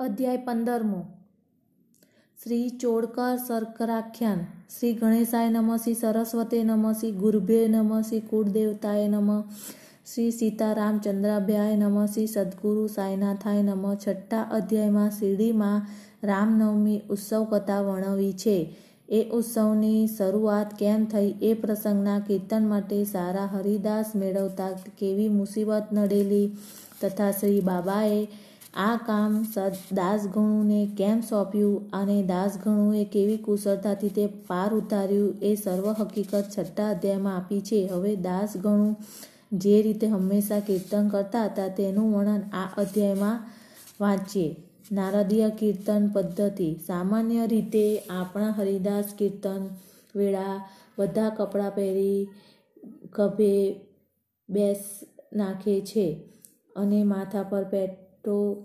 અધ્યાય પંદરમો. શ્રી ચોડકર શર્કરાખ્યાન. શ્રી ગણેશાય નમઃ, શ્રી સરસ્વતે નમઃ, શ્રી ગુરુભ્યે નમઃ, શ્રી કુળદેવતાય નમઃ, શ્રી સીતારામચંદ્રાભ્યાય નમઃ, શ્રી સદગુરુ સાયનાથાય નમઃ, છઠ્ઠા અધ્યાયમાં શિરડીમાં રામનવમી ઉત્સવ કથા વર્ણવી છે. એ ઉત્સવની શરૂઆત કેમ થઈ એ પ્રસંગના કીર્તન માટે સારા હરિદાસ મેળવતા કેવી મુસીબત નડેલી તથા શ્રી બાબાએ આ કામ દાસગણુને કેમ સોંપ્યું અને દાસગણુએ કેવી કુશળતાથી તે પાર ઉતાર્યું એ સર્વ હકીકત છઠ્ઠા અધ્યાયમાં આપી છે. હવે દાસગણુ જે રીતે હંમેશા કીર્તન કરતા હતા તેનું વર્ણન આ અધ્યાયમાં વાંચીએ. નારદીય કીર્તન પદ્ધતિ. સામાન્ય રીતે આપણા હરિદાસ કીર્તન વેળા બધા કપડાં પહેરી ખભે બેસ નાખે છે અને માથા પર પેટો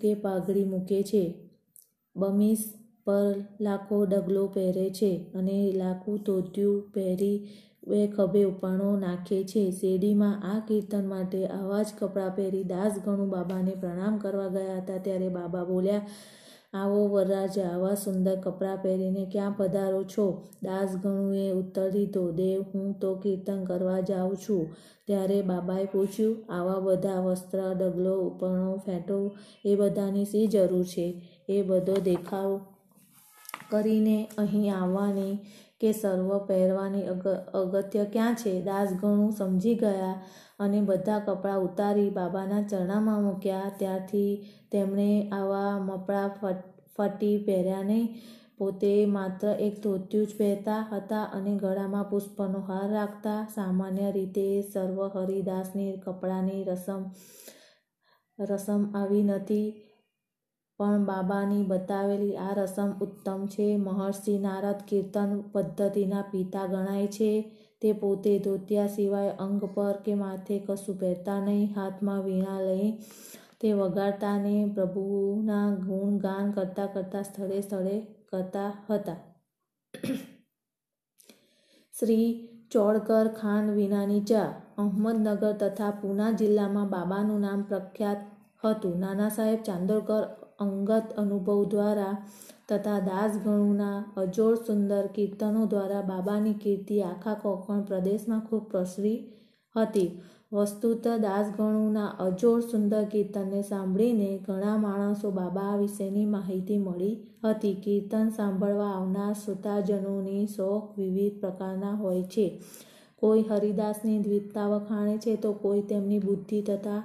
કે પાઘડી મૂકે છે. બમીસ પર લાખો ડગલો પહેરે છે અને લાખું ધોતિયું પહેરી બે ખભે ઉપાણો નાખે છે. શેરડીમાં આ કીર્તન માટે આવા જ કપડાં પહેરી દાસ ગણુ બાબાને પ્રણામ કરવા ગયા હતા. ત્યારે બાબા બોલ્યા આવો વરરાજા આવા સુંદર કપડાં પહેરીને ક્યાં પધારો છો? દાસ ગણુએ ઉત્તર દીધો, દેવ, હું તો કીર્તન કરવા જાઉં છું. ત્યારે બાબાએ પૂછ્યું, આવા બધા વસ્ત્ર, ડગલો, ઉપરણો ફેંટો, એ બધાની શી જરૂર છે? એ બધો દેખાવ કરીને અહીં આવવાની કે સર્વ પહેરવાની અગત્ય ક્યાં છે? દાસ ઘણું સમજી ગયા અને બધા કપડાં ઉતારી બાબાના ચરણામાં મૂક્યા. ત્યારથી તેમણે આવા મપડા ફટી પહેર્યા નહીં. પોતે માત્ર એક ધોત્યું જ પહેરતા હતા અને ગળામાં પુષ્પનો હાર રાખતા. સામાન્ય રીતે સર્વ હરિદાસની કપડાની રસમ રસમ આવી નથી. પણ બાબાની બતાવેલી આ રસમ ઉત્તમ છે. મહર્ષિ નારદ કીર્તન પદ્ધતિના પિતા ગણાય છે. તે પોતે ધોતિયા સિવાય અંગ પર કે માથે કશું પહેરતા નહીં, હાથમાં વીણા લઈ તે વગાડતા ને પ્રભુના ગુણ ગાન કરતા કરતા સ્થળે સ્થળે કરતા હતા. શ્રી ચોડકર ખાંડ વિનાની ચા. અહમદનગર તથા પૂના જિલ્લામાં બાબાનું નામ પ્રખ્યાત હતું. નાના સાહેબ ચાંદોરકર અંગત અનુભવ દ્વારા તથા દાસગણુના અજોડ સુંદર કીર્તનો દ્વારા બાબાની કીર્તિ આખા કોકણ પ્રદેશમાં ખૂબ પ્રસરી હતી. વસ્તુત દાસગણુના અજોડ સુંદર કીર્તનને સાંભળીને ઘણા માણસો બાબા વિશેની માહિતી મળી હતી. કીર્તન સાંભળવા આવનાર શ્રોતાજનોની શોખ વિવિધ પ્રકારના હોય છે. કોઈ હરિદાસની દ્વિતતા વખાણે છે તો કોઈ તેમની બુદ્ધિ તથા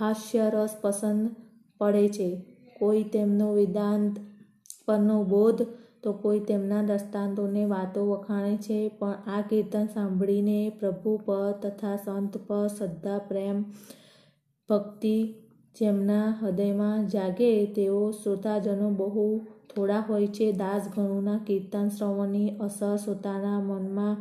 હાસ્યરસ પસંદ પડે છે. કોઈ તેમનો વેદાંત પરનો બોધ, તો કોઈ તેમના દ્રષ્ટાંતોને વાતો વખાણે છે. પણ આ કીર્તન સાંભળીને પ્રભુ પર તથા સંત પર શ્રદ્ધા, પ્રેમ, ભક્તિ જેમના હૃદયમાં જાગે તેઓ શ્રોતાજનો બહુ થોડા હોય છે. દાસ ગણુના કીર્તન શ્રવણની અસર શ્રોતાના મનમાં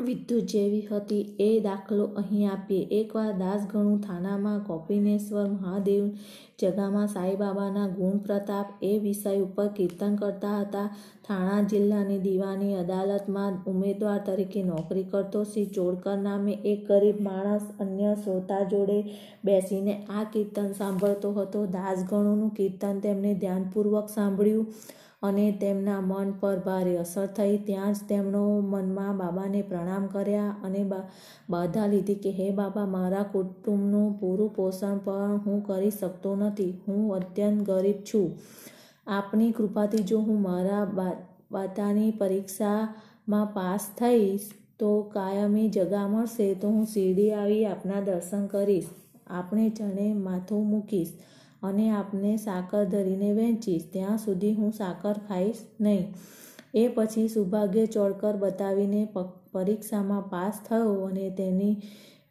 વિદ્યુત જેવી હતી. એ દાખલો અહીં આપીએ. એકવાર દાસગણુ થાનામાં કોપિનેશ્વર મહાદેવ જગામાં સાંઈબાબાના ગુણ પ્રતાપ એ વિષય ઉપર કીર્તન કરતા હતા. થાણા જિલ્લાની દીવાની અદાલતમાં ઉમેદવાર તરીકે નોકરી કરતો શ્રી ચોડકર નામે એક ગરીબ માણસ અન્ય શ્રોતા જોડે બેસીને આ કીર્તન સાંભળતો હતો. દાસગણુનું કીર્તન તેમણે ધ્યાનપૂર્વક સાંભળ્યું. અને તેમના મન પર ભારે અસર થઈ. ત્યાં જ તેમનો મનમાં બાબાને પ્રણામ કર્યા અને બાધા લીધી કે, હે બાબા, મારા કુટુંબનું પૂરું પોષણ પણ હું કરી શકતો નથી. હું અત્યંત ગરીબ છું. આપની કૃપાથી જો હું મારા બાતાની પરીક્ષામાં પાસ થઈશ, તો કાયમી જગા મળશે. તો હું શિરડી આવી આપના દર્શન કરીશ. આપણે ચણે માથું મૂકીશ. અને આપને સાકર ધરીને વહેંચીશ. ત્યાં સુધી હું સાકર ખાઈશ નહીં. એ પછી સૌભાગ્ય ચોળકર બતાવીને પરીક્ષામાં પાસ થયો અને તેની,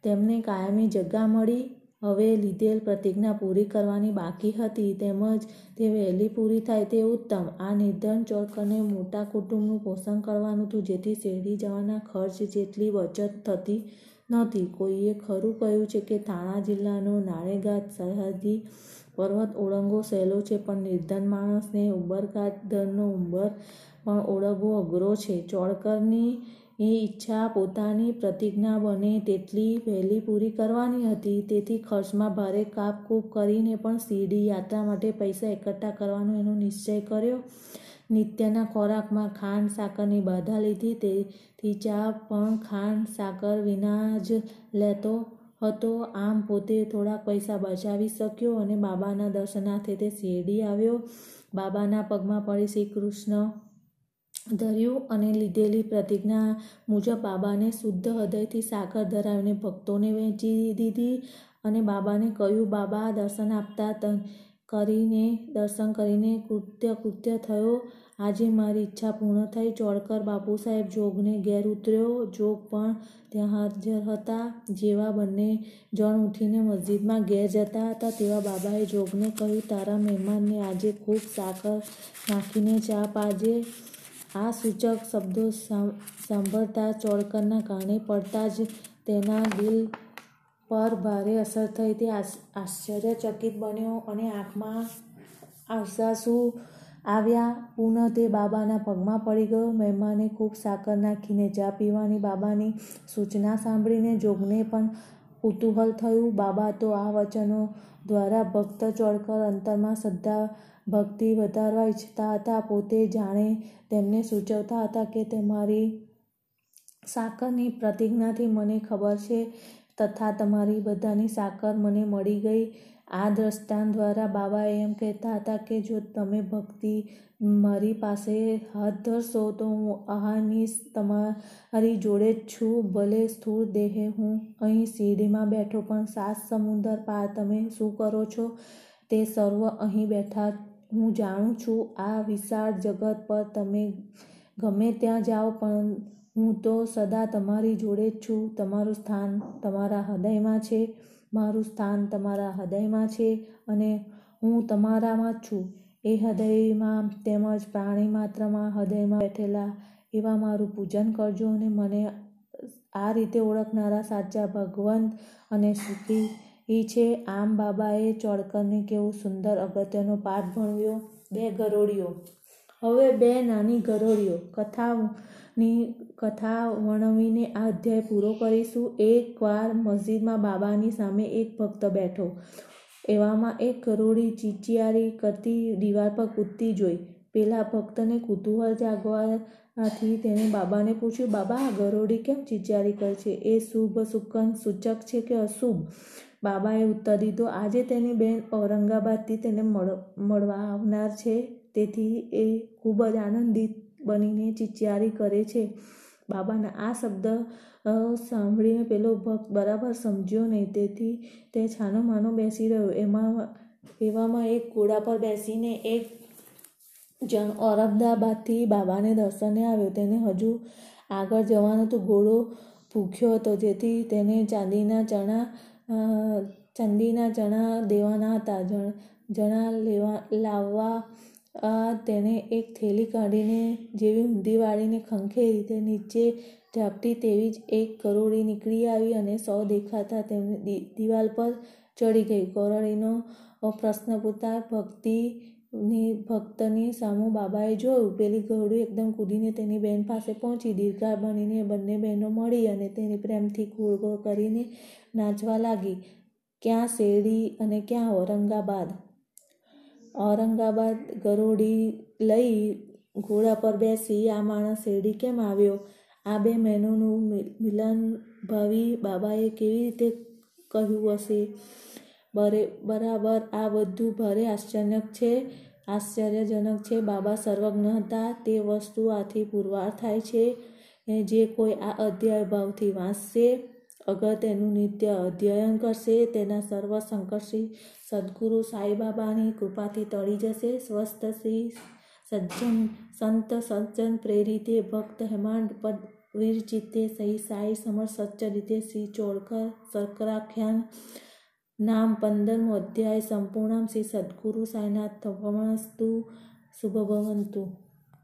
તેમને કાયમી જગ્યા મળી. હવે લીધેલ પ્રતિજ્ઞા પૂરી કરવાની બાકી હતી. તેમજ તે વહેલી પૂરી થાય તે ઉત્તમ. આ નિર્ધન ચોળકરને મોટા કુટુંબનું પોષણ કરવાનું હતું, જેથી શેરડી જવાના ખર્ચ જેટલી બચત થતી નહોતી. કોઈએ ખરું કહ્યું છે કે થાણા જિલ્લાનો નાણેગાત સરહદી પર્વત ઓળંગવો સહેલો છે, પણ નિર્ધન માણસને ઉંબરકાદરનો ઉંબર પણ ઓળંગવો અઘરો છે. ચોળકરની એ ઈચ્છા પોતાની પ્રતિજ્ઞા બને તેટલી વહેલી પૂરી કરવાની હતી. તેથી ખર્ચમાં ભારે કાપકૂપ કરીને પણ સીડી યાત્રા માટે પૈસા એકઠા કરવાનો એનો નિશ્ચય કર્યો. નિત્યના ખોરાકમાં ખાંડ, સાકરની બાધા લીધી. તેથી ચા પણ ખાંડ, સાકર વિના જ લેતો હતો. આમ પોતે થોડાક પૈસા બચાવી શક્યો અને બાબાના દર્શનાર્થે તે શિરડી આવ્યો. બાબાના પગમાં પડી શ્રી કૃષ્ણ ધર્યું અને લીધેલી પ્રતિજ્ઞા મુજબ બાબાને શુદ્ધ હૃદયથી સાકર ધરાવીને ભક્તોને વહેંચી દીધી અને બાબાને કહ્યું, બાબા, દર્શન આપતા કરીને, દર્શન કરીને કૃત્ય કૃત્ય થયો. આજે મારી ઈચ્છા પૂર્ણ થઈ. ચોડકર બાપુ સાહેબ જોગને ઘેર ઉતર્યો. જોગ પણ ત્યાં હાજર હતા જેવા બંને જણ ઉઠીને મસ્જિદમાં ઘેર જતા હતા. તેવા બાબાએ જોગને કહ્યું, તારા મહેમાનને આજે ખૂબ સાકર નાખીને ચા પાજે. આ સૂચક શબ્દો સાંભળતા ચોડકરના કારણે પડતા જ તેના દિલ પર ભારે અસર થઈ. તે આશ્ચર્યચકિત બન્યો અને આંખમાં આંસુ આવ્યા. પુનઃ તે બાબાના પગમાં પડી ગયો. મહેમાને ખૂબ સાકર નાખીને ચા પીવાની બાબાની સૂચના સાંભળીને જોગને પણ કુતૂહલ થયું. બાબા તો આ વચનો દ્વારા ભક્ત ચોળકર અંતરમાં શ્રદ્ધા ભક્તિ વધારવા ઈચ્છતા હતા. પોતે જાણે તેમને સૂચવતા હતા કે તમારી સાકરની પ્રતિજ્ઞાથી મને ખબર છે. તથા તમારી બધાની સાકર મને મળી ગઈ. આ દ્રષ્ટાંત દ્વારા બાબા એમ કહેતા હતા કે, જો તમે ભક્તિ મારી પાસે હાથ ધરશો, તો હું આહાની તમારી જોડે જ છું. ભલે સ્થૂળ દેહે હું અહીં શિરડીમાં બેઠો, પણ સાત સમુદર પાર તમે શું કરો છો? તે સર્વ અહીં બેઠા હું જાણું છું. આ વિશાળ જગત પર તમે ગમે ત્યાં જાઓ, પણ હું તો સદા તમારી જોડે જ છું. તમારું સ્થાન તમારા હૃદયમાં છે. મારું સ્થાન તમારા હૃદયમાં છે અને હું તમારામાં છું. એ હૃદયમાં તેમજ પ્રાણી માત્રમાં હૃદયમાં બેઠેલા એવા મારું પૂજન કરજો અને મને આ રીતે ઓળખનારા સાચા ભગવંત અને સુખી એ છે. આમ બાબાએ ચોડકરને કેવો સુંદર અગત્યનો પાઠ ભણવ્યો. બે ગરોળીઓ. હવે બે નાની ગરોળીઓ કથાની કથા વર્ણવીને આ અધ્યાય પૂરો કરીશું. એકવાર મસ્જિદમાં બાબાની સામે એક ભક્ત બેઠો. એવામાં એક ગરોળી ચીચિયારી કરતી દીવાર પર કૂદતી જોઈ. પેલા ભક્તને કુતૂહલ જાગવાથી તેણે બાબાને પૂછ્યું, બાબા, આ ગરોળી કેમ ચીચિયારી કરે છે? એ શુભ, સુકન, સૂચક છે કે અશુભ? બાબાએ ઉત્તર દીધો, આજે તેની બેન ઔરંગાબાદથી તેને મળવા આવનાર છે. તેથી એ ખૂબ જ આનંદિત બનીને ચિચિયારી કરે છે. બાબાના આ શબ્દ સાંભળીને પેલો ભક્ત બરાબર સમજ્યો નહીં. તેથી તે છાનો માનો બેસી રહ્યો. એમાં, એવામાં એક ઘોડા પર બેસીને એક જણ ઔરંગાબાદથી બાબાને દર્શને આવ્યો. તેને હજુ આગળ જવાનો તો ઘોડો ભૂખ્યો હતો, જેથી તેને ચાંદીના ચણા ચાંદીના ચણા દેવાના હતા. જણા લેવા, લાવવા તેને એક થેલી કાઢીને જેવી ઊંધી વાળીને ખંખેરી તે નીચે ઝાપટી તેવી જ એક ગરોળી નીકળી આવી અને સૌ દેખાતા તેમની દિવાલ પર ચડી ગઈ. ગરોળીનો પ્રશ્ન પૂછતા ભક્તિની, ભક્તની સામું બાબાએ જોયું. પેલી ગરોળી એકદમ કૂદીને તેની બહેન પાસે પહોંચી. દીર્ઘા બનીને બંને બહેનો મળી અને તેની પ્રેમથી ગોળ ગોળ કરીને નાચવા લાગી. ક્યાં શેરડી અને ક્યાં ઔરંગાબાદ? ઔરંગાબાદ ગરોળી લઈ ઘોડા પર બેસી આ માણસ શેરડી કેમ આવ્યો? આ બે મહેનોનું મિલન ભાવી બાબાએ કેવી રીતે કહ્યું હશે? બરે, બરાબર આ બધું ભારે આશ્ચર્યજનક છે આશ્ચર્યજનક છે. બાબા સર્વજ્ઞ હતા. તે વસ્તુ આથી પુરવાર થાય છે જે કોઈ આ અધ્યાય ભાવથી વાંચશે. અગર તેનું નિત્ય અધ્યયન કરશે, તેના સર્વ સંકટથી સદગુરુ સાંઈબાબાની કૃપાથી તળી જશે. સ્વસ્થ શ્રી સજ્જન, સંત સજ્જન પ્રેરિતે ભક્ત હેમાંડ પદ વીરજીતે સહી સાઈ સમર સચ્ચરિતે શ્રી ચોળકર શર્કરાખ્યાન નામ પંદરમો અધ્યાય સંપૂર્ણમ શ્રી સદગુરુ સાઈનાથ શુભ શુભભવંતુ.